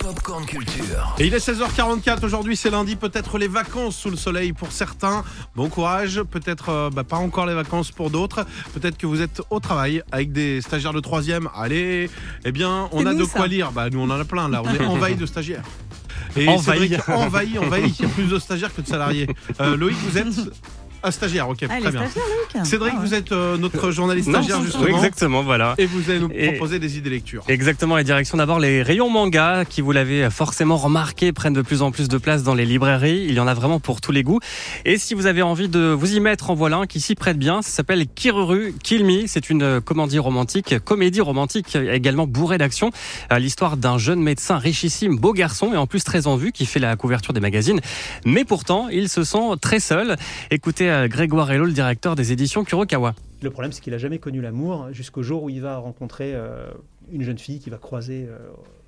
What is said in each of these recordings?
Popcorn Culture. Et il est 16h44, aujourd'hui c'est lundi, peut-être les vacances sous le soleil pour certains. Bon courage, peut-être euh, bah, pas encore les vacances pour d'autres. Peut-être que vous êtes au travail avec des stagiaires de troisième. Allez, eh bien on a nous, de ça. quoi lire. Bah nous on en a plein là, on est envahi de stagiaires. Et Envahi. Cédric, envahi, envahi. Il y a plus de stagiaires que de salariés. Euh, Loïc, vous êtes un stagiaire, ok, Ah, très bien. Cédric, Ah ouais. vous êtes euh, notre journaliste Non, stagiaire oui, justement. exactement, voilà. Et vous allez nous Et- proposer des idées lecture. Exactement, et direction d'abord les rayons manga qui, vous l'avez forcément remarqué, prennent de plus en plus de place dans les librairies. Il y en a vraiment pour tous les goûts. Et si vous avez envie de vous y mettre, en voilà un qui s'y prête bien. Ça s'appelle Kiruru Kill Me. C'est une euh, comédie romantique, comédie romantique également bourrée d'action. Euh, L'histoire d'un jeune médecin richissime, beau garçon et en plus très en vue qui fait la couverture des magazines. Mais pourtant, il se sent très seul. Écoutez Grégoire Hello, le directeur des éditions Kurokawa. Le problème, c'est qu'il n'a jamais connu l'amour jusqu'au jour où il va rencontrer euh, une jeune fille qu'il va croiser euh,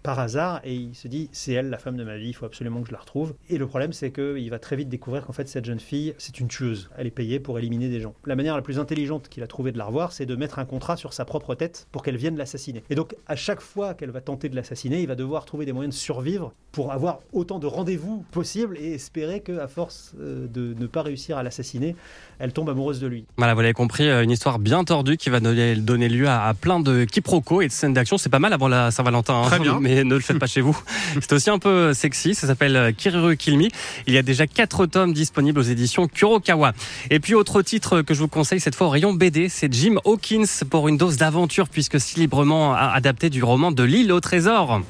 par hasard et il se dit c'est elle la femme de ma vie, il faut absolument que je la retrouve. Et le problème, c'est qu'il va très vite découvrir qu'en fait, cette jeune fille, c'est une tueuse. Elle est payée pour éliminer des gens. La manière la plus intelligente qu'il a trouvé de la revoir, c'est de mettre un contrat sur sa propre tête pour qu'elle vienne l'assassiner. Et donc, à chaque fois qu'elle va tenter de l'assassiner, il va devoir trouver des moyens de survivre pour avoir autant de rendez-vous possible et espérer qu'à force euh, de ne pas réussir à l'assassiner, elle tombe amoureuse de lui. Voilà, vous l'avez compris, euh, une histoire bien tordue qui va donner, lieu à, à plein de quiproquos et de scènes d'action. C'est pas mal avant la Saint-Valentin, hein, Très bien. mais ne le faites pas chez vous. C'est aussi un peu sexy, ça s'appelle Kiriru Kill Me. Il y a déjà quatre tomes disponibles aux éditions Kurokawa. Et puis autre titre que je vous conseille cette fois au rayon BD, c'est Jim Hawkins pour une dose d'aventure puisque si librement adapté du roman de l'île au trésor.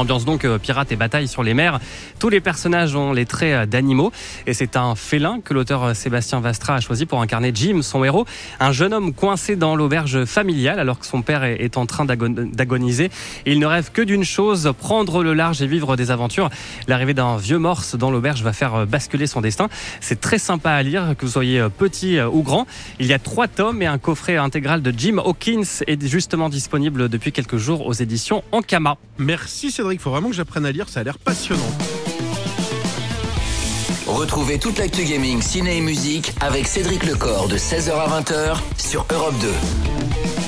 Ambiance donc euh, pirate et bataille sur les mers. Tous les personnages ont les traits euh, d'animaux et c'est un félin que l'auteur euh, Sébastien Vastra a choisi pour incarner Jim, son héros, un jeune homme coincé dans l'auberge familiale alors que son père est en train d'agon- d'agoniser. Il ne rêve que d'une chose, prendre le large et vivre des aventures. L'arrivée d'un vieux morse dans l'auberge va faire basculer son destin. C'est très sympa à lire, que vous soyez petit ou grand. Il y a trois tomes et un coffret intégral de Jim Hawkins est justement disponible depuis quelques jours aux éditions Ankama. Merci Cédric, faut vraiment que j'apprenne à lire, ça a l'air passionnant. Retrouvez toute l'actu gaming, ciné et musique avec Cédric Lecor de 16h à 20h sur Europe 2.